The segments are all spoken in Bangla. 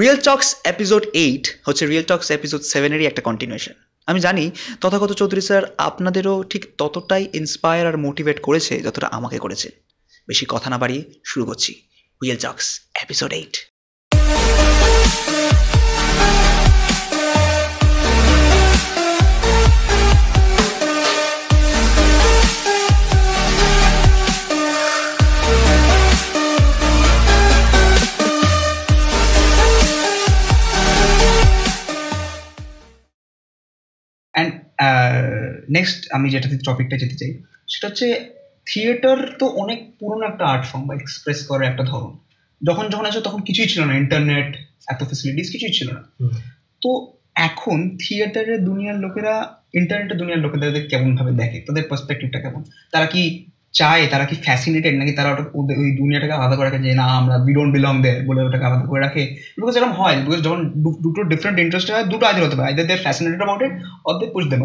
রিয়েল টক্স এপিসোড এইট হচ্ছে রিয়েল টক্স এপিসোড সেভেনেরই একটা কন্টিনিউশন আমি জানি তথাগত চৌধুরী স্যার আপনাদেরও ঠিক ততটাই ইন্সপায়ার আর মোটিভেট করেছে যতটা আমাকে করেছে। বেশি কথা না বাড়িয়ে শুরু করছি real talks episode eight next আমি যেটাতে টপিকটা যেতে চাই সেটা হচ্ছে থিয়েটার তো অনেক পুরনো একটা আর্ট ফর্ম বা এক্সপ্রেস করার একটা ধরন। যখন যখন আছে তখন কিছুই ছিল না ইন্টারনেট এত ফেসিলিটিস কিছুই ছিল না। তো এখন থিয়েটারের দুনিয়ার লোকেরা ইন্টারনেটের দুনিয়ার লোকেদের কেমন ভাবে দেখে? তাদের পার্সপেক্টিভটা কেমন? তারা কি চায় তারা কি ফ্যাসিনেটেড নাকি তারা ওটা ওই দুনিয়াটাকে আলাদা করে রাখে যে না আমরা উই ডোন্ট বিলং দেয় বলে ওটাকে আলাদা করে রাখে? বিকজ এরকম হয় বিকজ যখন দুটো ডিফারেন্ট ইন্টারেস্ট হয় দুটো আজ হতে পারে। Either they fascinated about it or they push them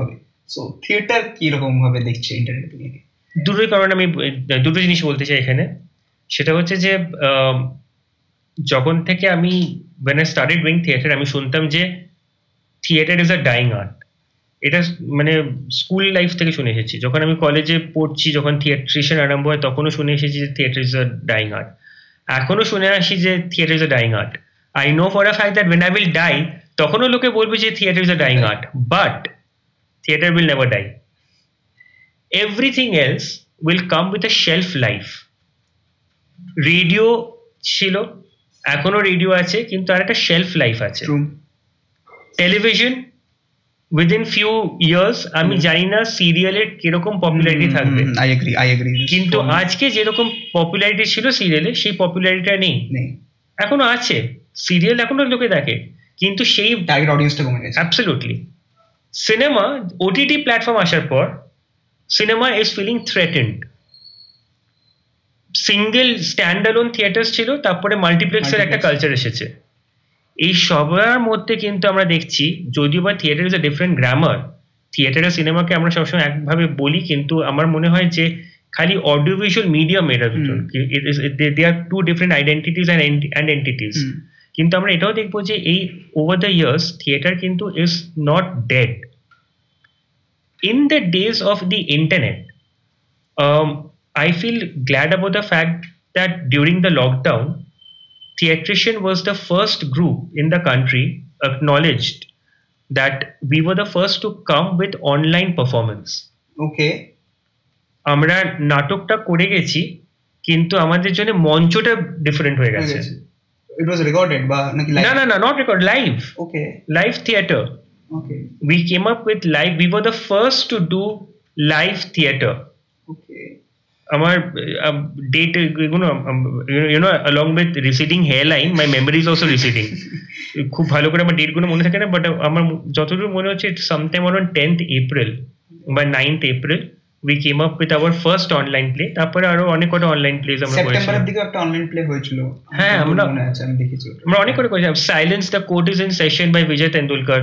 so theatre কীরকম ভাবে দেখছে ইন্টারনেট দুনিয়াকে দুটোই কারণ আমি দুটো জিনিস বলতে চাই এখানে। সেটা হচ্ছে যে যখন থেকে আমি when I started doing theatre আমি শুনতাম যে theatre is a dying art এটা মানে স্কুল লাইফ থেকে শুনে এসেছি। যখন আমি কলেজে পড়ছি যখন থিয়েট্রিশিয়ান আরম্ভ হয় তখনও শুনে এসেছি যে theatre is a dying art এখনও শুনে আসি যে theatre is a dying art I know for a fight that when I will die তখনও লোকে বলবে যে theatre is a dying art but theatre will never die everything else will come with a shelf life radio ছিল এখনও রেডিও আছে কিন্তু আর একটা শেলফ লাইফ আছে। টেলিভিশন উইদিন ফিউ ইয়ার্স আমি জানি না সিরিয়ালের কীরকম পপুলারিটি থাকবে। আই এগ্রি আই এগ্রি কিন্তু আজকে যেরকম পপুলারিটি ছিল সিরিয়ালে সেই পপুলারিটিটা নেই। এখনও আছে। সিরিয়াল এখনও লোকে দেখে। কিন্তু সেই টার্গেট অডিয়েন্সটা কমে গেছে। অ্যাবসলিউটলি সিনেমা ওটিটি প্ল্যাটফর্ম আসার পর cinema is feeling threatened single stand alone theatres ছিল তারপরে মাল্টিপ্লেক্সের একটা কালচার এসেছে। এই সবার মধ্যে কিন্তু আমরা দেখছি যদিও বা theatre is a different grammar theatre আর সিনেমাকে আমরা সবসময় একভাবে বলি কিন্তু আমার মনে হয় যে খালি অডিও ভিজুয়াল মিডিয়াম এটা দুটো they are two different identities and entities কিন্তু আমরা এটাও দেখব যে এই ওভার দ্য ইয়ার্স থিয়েটার কিন্তু is not dead In the days of the internet I feel glad about the fact that during the lockdown, Theatrician was the first group in the country acknowledged that we were the first to come with online performance. Okay. আমরা নাটকটা করে গেছি কিন্তু আমাদের জন্য মঞ্চটা ডিফারেন্ট হয়ে গেছে ইট ওয়াজ রেকর্ডেড বা নাকি না না না not record live okay live theatre okay we came up with live we were the first to do live theater. Okay আমার ডেট এগুলো you know along with receding hairline my memory is also receding খুব ভালো করে আমার ডেটগুলো মনে থাকে না বাট আমার যতটুকু মনে হচ্ছে সামটাইম অন টেন্থ এপ্রিল বা ninth April we came up with our first online play তারপরে আরও অনেক কটা অনলাইন প্লেস আমরা সেপ্টেম্বরের দিকে একটা অনলাইন প্লে হয়েছিল। হ্যাঁ আমরা মনে আছে আমি দেখেছি আমরা অনেক করে করেছি silence the court is in session by Vijay Tendulkar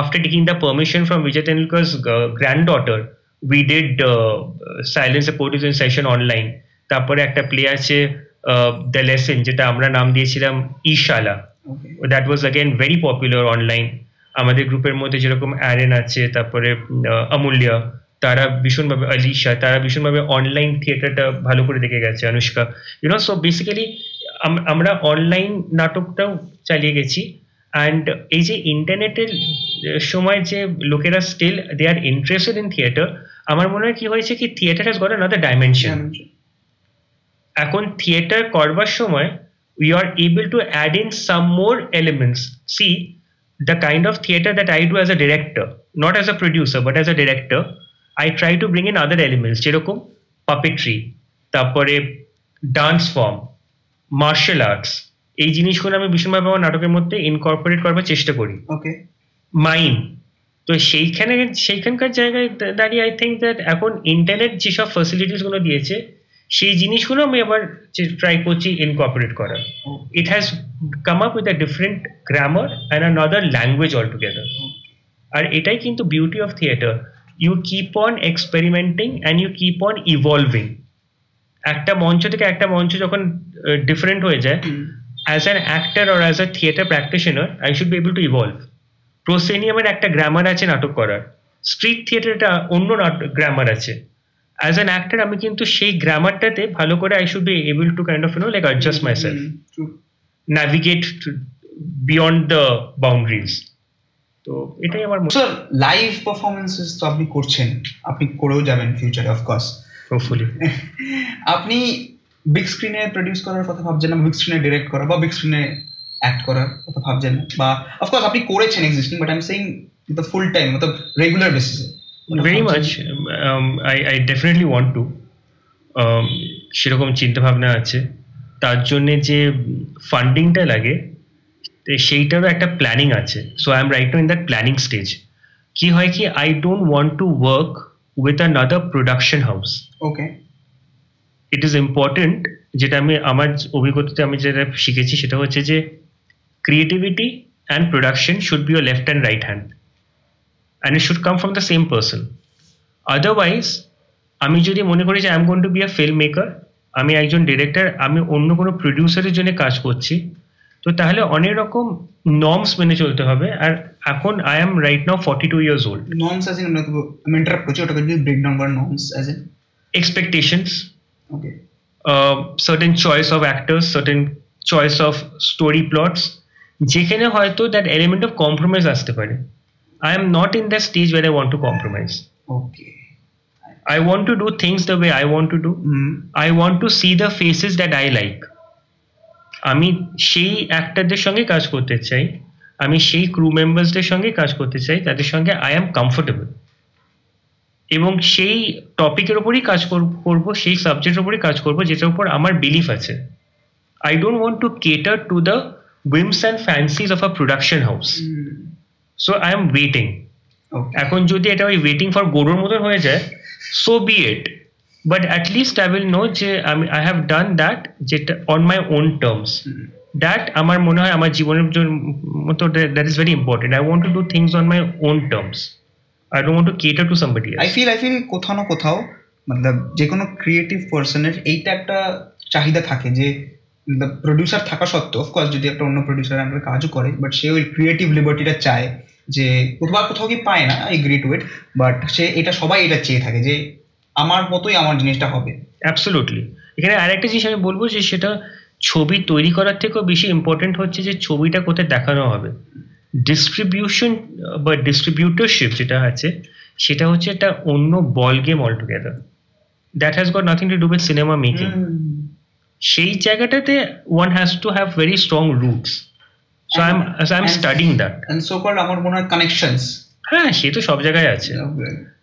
after taking the permission from Vijay Tendulkar's granddaughter we did uh, silence the court is in session online. তারপরে একটা প্লে আছে দ্য লেসন যেটা আমরা নাম দিয়েছিলাম ইশালা that was again very popular online আমাদের গ্রুপের মধ্যে যেরকম অ্যারেন আছে তারপরে অমূল্য তারা ভীষণভাবে আলিশা তারা ভীষণভাবে অনলাইন থিয়েটারটা ভালো করে দেখে গেছে Anushka. You know so basically আমরা অনলাইন নাটকটাও চালিয়ে গেছি অ্যান্ড এই যে ইন্টারনেটের সময় যে লোকেরা still they are interested in theatre আমার মনে হয় কি হয়েছে কি theatre has got another dimension এখন থিয়েটার করবার সময় we are able to add in some more elements see the kind of theatre that I do as a director not as a producer but as a director I try to bring in other elements যেরকম পাপেট্রি তারপরে ডান্স ফর্ম মার্শাল আর্টস এই জিনিসগুলো আমি ভীষণভাবে আমার নাটকের মধ্যে ইনকর্পোরেট করবার চেষ্টা করি। ওকে মাইন্ড তো সেইখানে সেইখানকার জায়গায় দাঁড়িয়ে আই থিঙ্ক দ্যাট এখন ইন্টারনেট যেসব ফ্যাসিলিটিসগুলো দিয়েছে সেই জিনিসগুলো আমি আবার ট্রাই করছি ইনকর্পোরেট করার। It has come up with a different grammar and another language altogether আর এটাই কিন্তু beauty of theatre you keep on experimenting and you keep on evolving একটা মঞ্চ থেকে একটা মঞ্চ যখন ডিফারেন্ট হয়ে যায় as an actor or as a theatre practitioner I should be able to evolve প্রোসেনিয়ামের একটা গ্রামার আছে নাটক করার। স্ট্রিট থিয়েটারটা অন্য নাটক গ্রামার আছে। অ্যাজ অ্যান অ্যাক্টার আমি কিন্তু সেই গ্রামারটাতে ভালো করে I should be able to kind of you know like adjust myself navigate beyond the boundaries তো এটাই আমার স্যার লাইভ পারফরমেন্সেস তো আপনি করছেন। আপনি করেও যাবেন ফিউচারে অফকোর্স হোপফুলি আপনি বিগ স্ক্রিনে প্রডিউস করার কথা ভাবছেন না? বিগ স্ক্রিনে ডিরেক্ট করা বা বিগ স্ক্রিনে অ্যাক্ট করার কথা ভাবছেন না? বা অফকোর্স আপনি করেছেন existing but I am saying the full time Matlab regular বেসিসে very much I I definitely want to Um, সেরকম চিন্তাভাবনা আছে। তার জন্যে যে ফান্ডিংটা লাগে তো সেইটারও একটা প্ল্যানিং আছে। So I am right to in that planning stage কি হয় কি I don't want to work with another production house okay it is important যেটা আমি আমার অভিজ্ঞতাতে আমি যেটা শিখেছি সেটা হচ্ছে যে creativity and production should be your left and right hand and it should come from the same person otherwise আমি যদি মনে করি যে I am going to be a filmmaker আমি একজন ডিরেক্টর আমি অন্য কোনো প্রডিউসারের জন্য কাজ করছি তো তাহলে অনেক রকম নর্মস মেনে চলতে হবে আর এখন I am right now forty two years old norms as in আমি ইন্টারাপ্ট করছি ওটাকে যদি ব্রেক ডাউন করেন norms as in expectations okay uh, certain choice of actors, certain choice of story plots, যেখানে হয়তো that element of compromise আসতে পারে I am not in that stage where I want to compromise. Okay I want to do things the way I want to do. Hmm I want to see the faces that I like. আমি সেই অ্যাক্টরদের সঙ্গে কাজ করতে চাই আমি সেই ক্রু মেম্বার্সদের সঙ্গে কাজ করতে চাই তাদের সঙ্গে আই অ্যাম কমফোর্টেবল এবং সেই টপিকের উপরই কাজ কর- করব সেই সাবজেক্টের উপরই কাজ করব যেটার উপর আমার বিলিফ আছে। I don't want to cater to the whims and fancies of a production house so I am waiting এখন যদি এটা ওই ওয়েটিং ফর গোরোর মতন হয়ে যায় so be it but at least I will know যে আমি আই হ্যাভ ডান দ্যাট যেটা on my own terms that আমার মনে হয় আমার জীবনের জন- মতো that is very important I want to do things on my own terms I don't want to cater to somebody I feel I feel কোথাও না কোথাও মতলব যে কোনো ক্রিয়েটিভ পার্সনের এইটা একটা চাহিদা থাকে যে প্রডিউসার থাকা সত্ত্বেও অফকোর্স যদি একটা অন্য প্রডিউসার আমরা কাজও করে বাট সে ওই ক্রিয়েটিভ লিবার্টিটা চায় যে কোথাও কোথাও কি পায় না I agree to it but সে এটা সবাই এটা চেয়ে থাকে যে আমার মতোই আমার জিনিসটা হবে। অ্যাবসোলুটলি এখানে আরেকটা জিনিস আমি বলব যে সেটা ছবি তৈরি করার থেকেও বেশি ইম্পর্টেন্ট হচ্ছে যে ছবিটা কোথায় দেখানো হবে। ডিস্ট্রিবিউশন বা ডিস্ট্রিবিউটরশিপ যেটা আছে সেটা হচ্ছে একটা অন্য ball game altogether that has got nothing to do with cinema making সেই জায়গাটাতে one has to have very strong roots so I am I am studying that and so call আমার মনে হয় কানেকশনস হ্যাঁ সে তো সব জায়গায় আছে।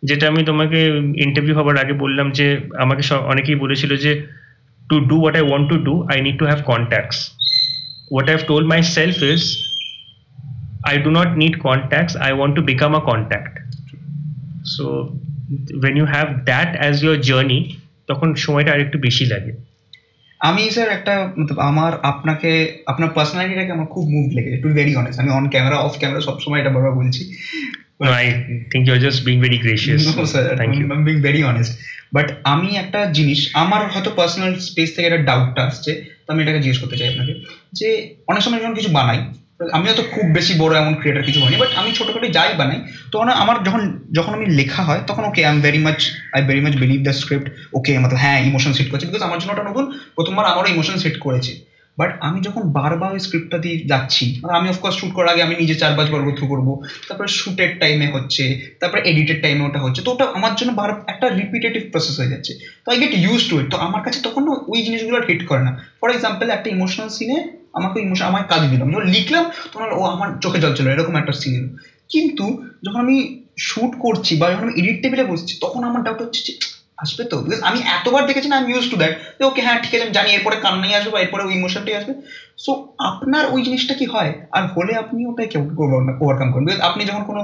যেটা আমি তোমাকে ইন্টারভিউ হবার আগে বললাম যে আমাকে সব- অনেকেই বলেছিল যে to do what I want to do I need to have contacts what I have told myself is I do not need contacts I want to become a contact so when you have that as your journey তখন সময়টা আরেকটু বেশি লাগে। আমি স্যার একটা মতলব আমার আপনাকে আপনার পার্সোনালিটিটাকে আমার খুব মুভ লেগেছে টু ভেরি অনেস্ট আমি অন ক্যামেরা অফ ক্যামেরা সবসময় এটা বারবার বলছি। I think you are just being very gracious No, sir. Thank you I'm being very honest. But আমি একটা জিনিস আমার হয়তো পার্সোনাল স্পেস থেকে একটা ডাউটটা আসছে তো আমি এটাকে জিজ্ঞেস করতে চাই আপনাকে যে অনেক সময় যখন কিছু বানাই আমি হয়তো খুব বেশি বড় এমন ক্রিয়েটার কিছু হয়নি বাট আমি ছোটখাটো যাই বানাই তখন আমার যখন যখন আমি লেখা হয় তখন okay I am very much I very much believe the script okay মতলব হ্যাঁ ইমোশন সেট করছে বিকজ আমার জন্য ওটা নতুন প্রথমবার আমারও ইমোশন সেট করেছে বাট আমি যখন বারবার ওই স্ক্রিপ্টটা দিয়ে যাচ্ছি মানে আমি অফকোর্স শ্যুট করার আগে আমি নিজে চার পাঁচবার গো থ্রু করব, তারপরে শ্যুটের টাইমে হচ্ছে, তারপরে এডিটের টাইমে ওটা হচ্ছে, তো ওটা আমার জন্য বার, একটা রিপিটেটিভ প্রসেস হয়ে যাচ্ছে। তো I get use to it তো আমার কাছে তখন ওই জিনিসগুলো হিট করে না। ফর এক্সাম্পল একটা ইমোশনাল সিনে আমাকে ইমোশন আমার কাজ দিলাম। যখন লিখলাম, তখন ও আমার চোখে জল চলো, এরকম একটা সিন কিন্তু যখন আমি শ্যুট করছি বা যখন আমি এডিট টেবিলে বসছি, তখন আমার ডাউট হচ্ছে আসবে তো? বিকজ আমি এতবার দেখেছি না আমি ইউজ টু দ্যাট যে ওকে হ্যাঁ ঠিক আছে, আমি জানি এরপরে কান্নাই আসবে বা এরপরে ওই ইমোশনটাই আসবে। সো আপনার ওই জিনিসটা কি হয়? আর হলে আপনি ওটাই কেউ ওভারকাম করেন বিকজ আপনি যখন কোনো,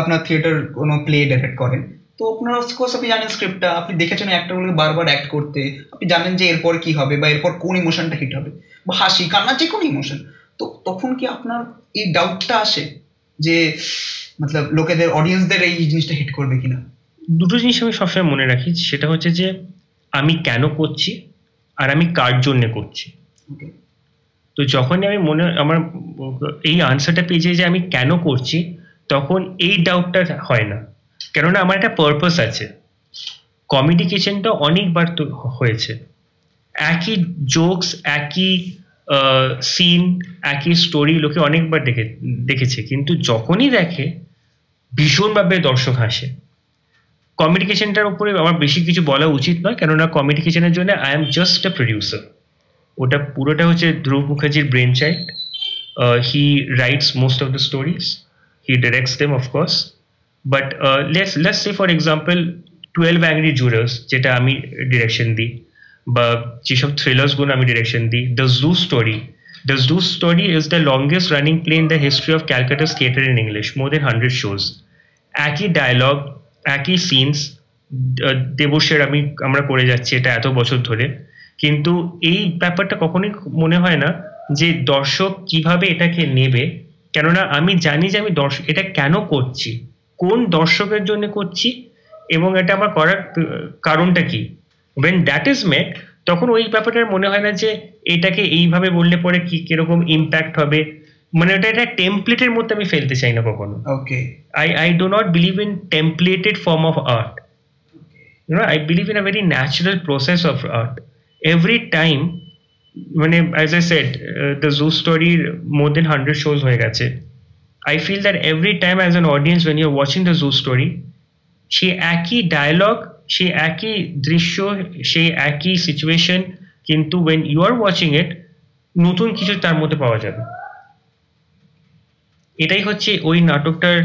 আপনার থিয়েটার কোনো প্লে ডাইরেক্ট করেন, তো আপনার অফকোর্স আপনি জানেন স্ক্রিপ্টটা আপনি দেখেছেন অ্যাক্টরগুলোকে বারবার অ্যাক্ট করতে। আপনি জানেন যে এরপর কি হবে বা এরপর কোন ইমোশনটা হিট হবে। বা হাসি, কান্না, যে কোনো ইমোশন তো তখন কি আপনার এই ডাউটটা আসে? যে, মতলব লোকেদের অডিয়েন্সদের এই জিনিসটা হিট করবে কিনা? দুটো জিনিস আমি সবসময় মনে রাখি সেটা হচ্ছে যে আমি কেন করছি আর আমি কার জন্য করছি। তো যখনই আমি মনে আমার এই আনসারটা পেয়ে যাই যে আমি কেন করছি তখন এই ডাউটটা হয় না। কেননা আমার একটা পারপাস আছে। কমেডি কিচেনটা অনেকবার তো হয়েছে। একই জোকস একই সিন একই স্টোরি লোকে অনেকবার দেখে দেখেছে। কিন্তু যখনই দেখে ভীষণভাবে দর্শক হাসে। কমেডি কিচেনটার উপরে আমার বেশি কিছু বলা উচিত নয়, কেননা কমেডি কিচেনের জন্য I am just a producer ওটা পুরোটা হচ্ছে ধ্রুব মুখার্জির brain child he writes most of the stories he directs them of course but let's let's say for example twelve angry jurors যেটা আমি ডিরেকশন দিই, বা যেসব থ্রিলার্সগুলো আমি ডিরেকশন দিই the zoo story the zoo story is the longest running play in the history of Calcutta theatre in English more than hundred shows একই ডায়লগ একই সিনস দেবশের আমি, আমরা করে যাচ্ছি এটা এত বছর ধরে। কিন্তু এই ব্যাপারটা কখনোই মনে হয় না যে দর্শক কীভাবে এটাকে নেবে। কেননা আমি জানি যে আমি দর্শক এটা কেন করছি? কোন দর্শকের জন্য করছি? এবং এটা আমার করার কারণটা কি? ওয়েন দ্যাট ইজ মেট তখন ওই ব্যাপারটার মনে হয় না যে এটাকে এইভাবে বললে পরে কি, কীরকম ইম্প্যাক্ট হবে? মানে ওটা একটা টেমপ্লেটের মধ্যে আমি ফেলতে চাই না কখনো ওকে I, I do not believe in templated form of art. You know, I believe in a very natural process of art. Every time, when I, as I said, uh, the zoo story more than 100 shows হয়ে গেছে I feel that every time as an audience when you're watching the zoo story, সেই একই ডায়লগ সেই একই দৃশ্য সেই একই সিচুয়েশন কিন্তু when you are watching it নতুন কিছু তার মধ্যে পাওয়া যাবে এটাই হচ্ছে ওই নাটকটার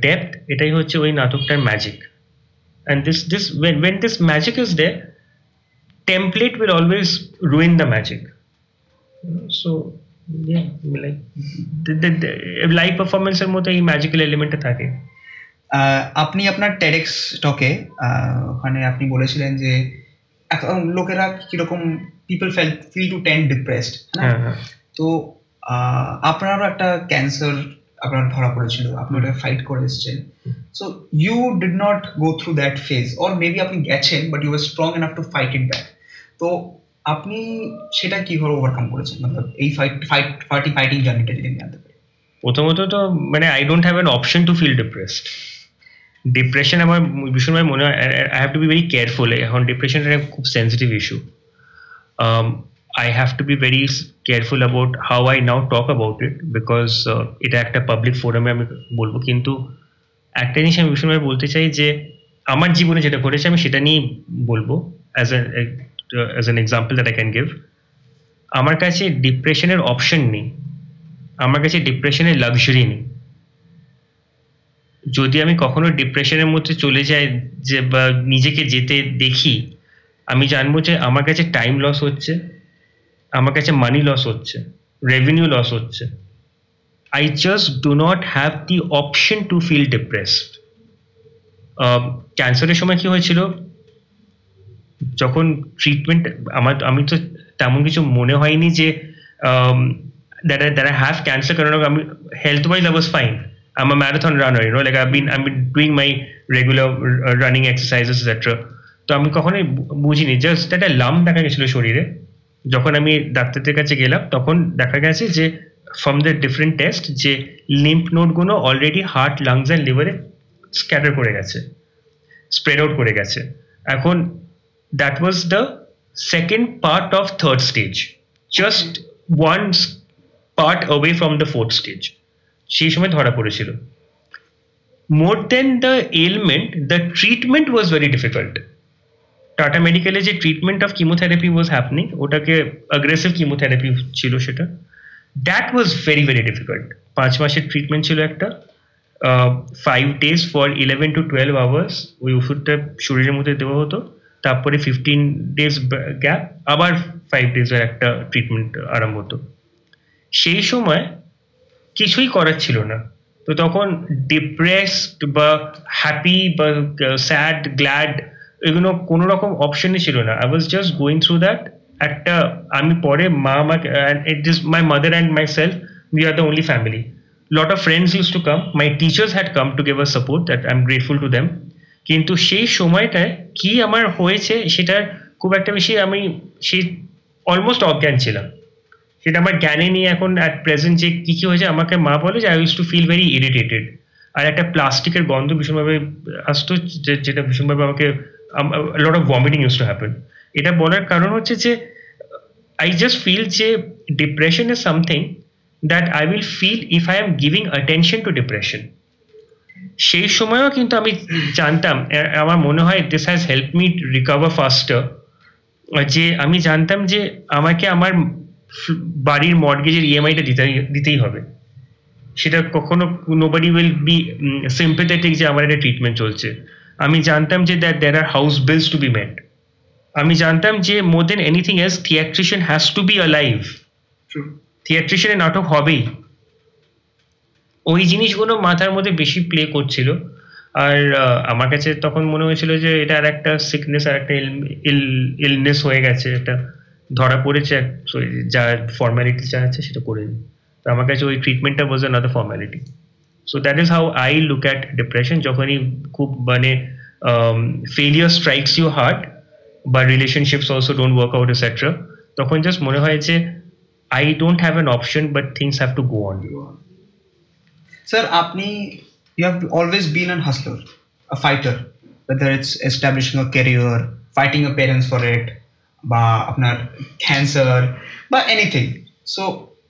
ডেপথ এটাই হচ্ছে ওই নাটকটার magic and this this when when this magic is there template will always ruin the magic. So yeah like the, the, the live performance এর মধ্যে এই ম্যাজিক্যাল এলিমেন্টটা থাকে। আহ, আপনি আপনার টেডেক্স টকে ওখানে আপনি বলেছিলেন যে এখন লোকেরা কীরকম people fail feel to ten depressed হ্যাঁ হ্যাঁ। তো আহ, আপনারও একটা ক্যান্সার আপনার ধরা পড়েছিল আপনি ওটা ফাইট করে এসেছেন। So you did not go through that phase or maybe আপনি গেছেন but you are strong enough to fight it back তো আপনি সেটা কীভাবে ওভারকাম করেছেন? মতলব এই ফাইট ফাইট ফাইটিং ফাইটিং জার্নিটা যদি আমি জানতে পারি। প্রথমত তো মানে I don't have an option to feel depressed depression আমার ভীষণভাবে মনে হয় I have to be very careful এখন ডিপ্রেশনটা একটা খুব sensitive issue I have to be very careful about how I now talk about it because এটা একটা পাবলিক ফোরামে আমি বলব, কিন্তু একটা জিনিস আমি ভীষণভাবে বলতে চাই যে, আমার জীবনে যেটা ঘটেছে, আমি সেটা নিয়েই বলব as as an example that I can give আমার কাছে ডিপ্রেশনের অপশন নেই, আমার কাছে ডিপ্রেশনের লাক্সারি নেই। যদি আমি কখনো ডিপ্রেশনের মধ্যে চলে যাই, যে বা নিজেকে যেতে দেখি, আমি জানব যে আমার কাছে টাইম লস হচ্ছে আমার কাছে মানি লস হচ্ছে রেভিনিউ লস হচ্ছে। I just do not have the option to feel depressed ক্যান্সারের সময় কি হয়েছিল? যখন ট্রিটমেন্ট আমার আমি তো তেমন কিছু মনে হয়নি যে that I I have cancer কারণ আমি health wise I was fine I'm a marathon runner, you know, like I've been I've been doing my regular running exercises, etc. তো আমি কখনোই বুঝিনি জাস্ট একটা লাম দেখা গেছিল শরীরে। যখন আমি ডাক্তারদের কাছে গেলাম, তখন দেখা গেছে যে ফ্রম দ্য ডিফারেন্ট টেস্ট যে লিম্ফ নোডগুলো অলরেডি হার্ট লাংস অ্যান্ড লিভারে স্ক্যাটার করে গেছে স্প্রেড আউট করে গেছে। এখন that was the second part of third stage just one part away from the fourth stage সেই সময় ধরা পড়েছিল। More than the ailment the treatment was very difficult Tata মেডিকেলে যে treatment of chemotherapy was happening ওটাকে অ্যাগ্রেসিভ কিমোথেরাপি ছিল সেটা that was very very difficult পাঁচ মাসের ট্রিটমেন্ট ছিল একটা five days for eleven to twelve hours ওই ওষুধটা শরীরের মধ্যে দেওয়া হতো, তারপরে ফিফটিন ডেজ গ্যাপ আবার ফাইভ ডেজের একটা ট্রিটমেন্ট আরম্ভ হতো। সেই সময় কিছুই করার ছিল না। তো তখন ডিপ্রেসড বা হ্যাপি বা স্যাড গ্ল্যাড এগুলো কোনো রকম অপশনই ছিল না। I was just going through that একটা, আমি পরে মা আমাকে it is my mother and myself we are the only family lot of friends use to come my teachers had come to give support that I am grateful to them কিন্তু সেই সময়টায় কি আমার হয়েছে সেটার খুব একটা বেশি আমি সেই অলমোস্ট অজ্ঞান ছিলাম। সেটা আমার জ্ঞানে নিয়ে এখন অ্যাট প্রেজেন্ট যে কী কী হয়েছে আমাকে মা বলে যে I use to feel very irritated আর একটা প্লাস্টিকের গন্ধ ভীষণভাবে আসতো যেটা ভীষণভাবে আমাকে lot of vomiting use to happen এটা বলার কারণ হচ্ছে যে আই জাস্ট ফিল যে depression is something that I will feel if I am giving attention to depression সেই সময়ও কিন্তু আমি জানতাম আমার মনে হয় this has help me recover faster যে আমি জানতাম যে আমাকে আমার বাড়ির মর্গেজের ইএমআইটা দিতে দিতেই হবে। সেটা কখনো নোবডি উইল বি সিম্পেথেটিক যে আমার একটা ট্রিটমেন্ট চলছে। আমি জানতাম যে that there are house bills to be made আমি জানতাম যে more than anything as theatrician has to be alive থিয়েট্রিশিয়ানের নাটক হবেই। ওই জিনিসগুলো মাথার মধ্যে বেশি প্লে করছিল। আর আমার কাছে তখন মনে হয়েছিল যে এটা আর একটা সিকনেস আর একটা ইলনেস হয়ে গেছে। এটা ধরা পড়েছে যা ফর্মালিটি যা আছে সেটা করে দিই তো আমার কাছে ওই ট্রিটমেন্টটা বোঝ another formality so that is how I look at depression যখনই খুব মানে ফেলিয়ার স্ট্রাইকস ইউ হার্ট বা relationships also don't work out etcetera তখন জাস্ট মনে হয় যে I don't have an option but things have to go on sir আপনি you have always been an hustler a fighter whether it's establishing a career fighting your parents for it বা আপনার ক্যান্সার বা এনিথিং সো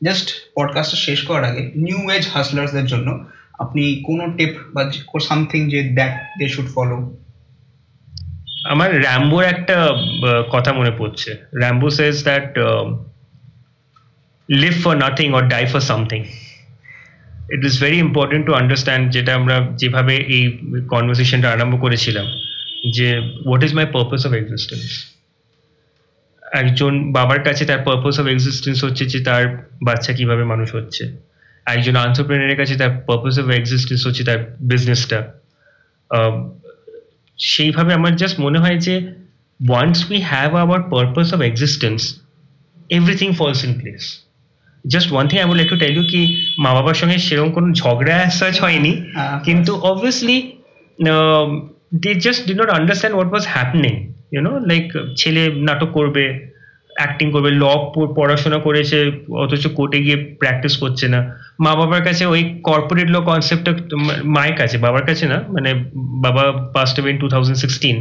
জাস্ট পডকাস্টটা শেষ করার আগে নিউ এজ হাসলার্সদের জন্য আপনি কোনো টিপ বা সামথিং যে দ্যাট দে শুড ফলো আমার র্যাম্বোর একটা কথা মনে পড়ছে। Rambo says that live for nothing or die for something it is very important to understand যেটা আমরা যেভাবে এই কনভারসেশনটা আরম্ভ করেছিলাম, যে what is my purpose of existence একজন বাবার কাছে তার পারপাস অফ এক্সিস্টেন্স হচ্ছে যে তার বাচ্চা কীভাবে মানুষ হচ্ছে। একজন আন্টারপ্রেনারের কাছে তার পারপাস অফ এক্সিস্টেন্স হচ্ছে তার বিজনেসটা সেইভাবে আমার জাস্ট মনে হয় যে once we have our purpose of existence everything falls in place just one thing I would like to tell you কি মা বাবার সঙ্গে সেরকম কোনো ঝগড়া সাচ হয়নি। হ্যাঁ, কিন্তু obviously they just did not understand what was happening you know like ছেলে নাটক করবে অ্যাক্টিং করবে ল পড়াশোনা করেছে অথচ কোর্টে গিয়ে প্র্যাকটিস করছে না। মা বাবার কাছে ওই কর্পোরেট ল কনসেপ্টটা মায়ের কাছে বাবার কাছে না মানে বাবা passed in two thousand sixteen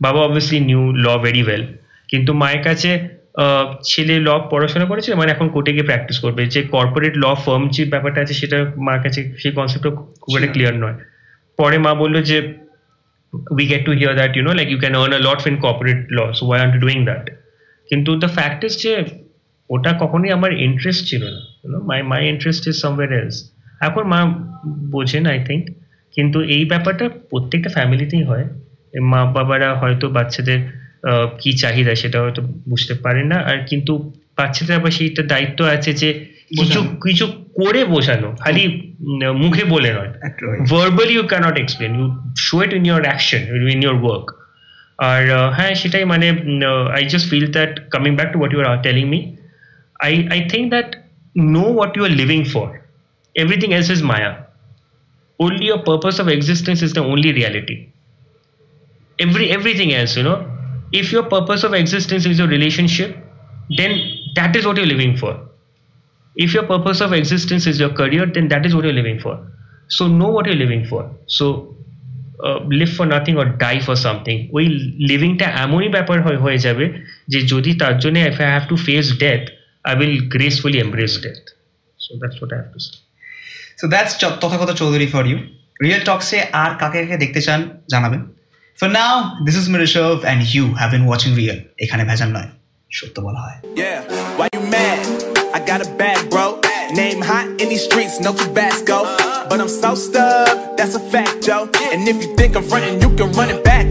বাবা obviously knew all very well কিন্তু মায়ের কাছে ছেলে ল পড়াশোনা করেছে মানে এখন কোর্টে গিয়ে প্র্যাকটিস করবে। যে কর্পোরেট ল ফার্ম যে ব্যাপারটা আছে সেটা মার কাছে সেই কনসেপ্টটা খুব একটা ক্লিয়ার নয়। পরে মা বলল যে we get to hear you know like you can earn a lot in corporate law so why aren't you doing that? কিন্তু দ্য ফ্যাক্ট ইজ যে ওটা কখনোই আমার ইন্টারেস্ট ছিল না। My my interest is somewhere else এখন মা বোঝেন আই থিঙ্ক কিন্তু এই ব্যাপারটা প্রত্যেকটা ফ্যামিলিতেই হয়। মা বাবারা হয়তো বাচ্চাদের কি চাহিদা সেটা হয়তো বুঝতে পারেন না। আর কিন্তু বাচ্চাদের আবার সেইটা দায়িত্ব আছে যে কিছু কিছু করে বোঝানো। খালি মুখে বলে নয়। Verbally you cannot explain you show it in your action in your work আর আহ, হ্যাঁ সেটাই মানে I just feel that coming back to what you are telling me I I think that know what you are living for everything else is maya only your purpose of existence is the only reality every everything else you know if your purpose of existence is your relationship then that is what you're living for if your purpose of existence is your career then that is what you're living for so know what you're living for so live for nothing or die for something ওই লিভিংটা এমনই ব্যাপার হয়ে যাবে যে যদি তার জন্য if I have to face death I will gracefully embrace death so that's what I have to so that's Chowdhury for you real টকসে আর কাকে কাকে দেখতে চান জানাবেন। For now this is me reserve you have been watching real এখানে ভেজাল নয় সত্য বলা হয়। Yeah, why you mad? I got a bad bro. Name hot in these streets, no Tabasco. But I'm so stubbed, that's a fact, Joe. And if you think I'm frontin', you can run it back.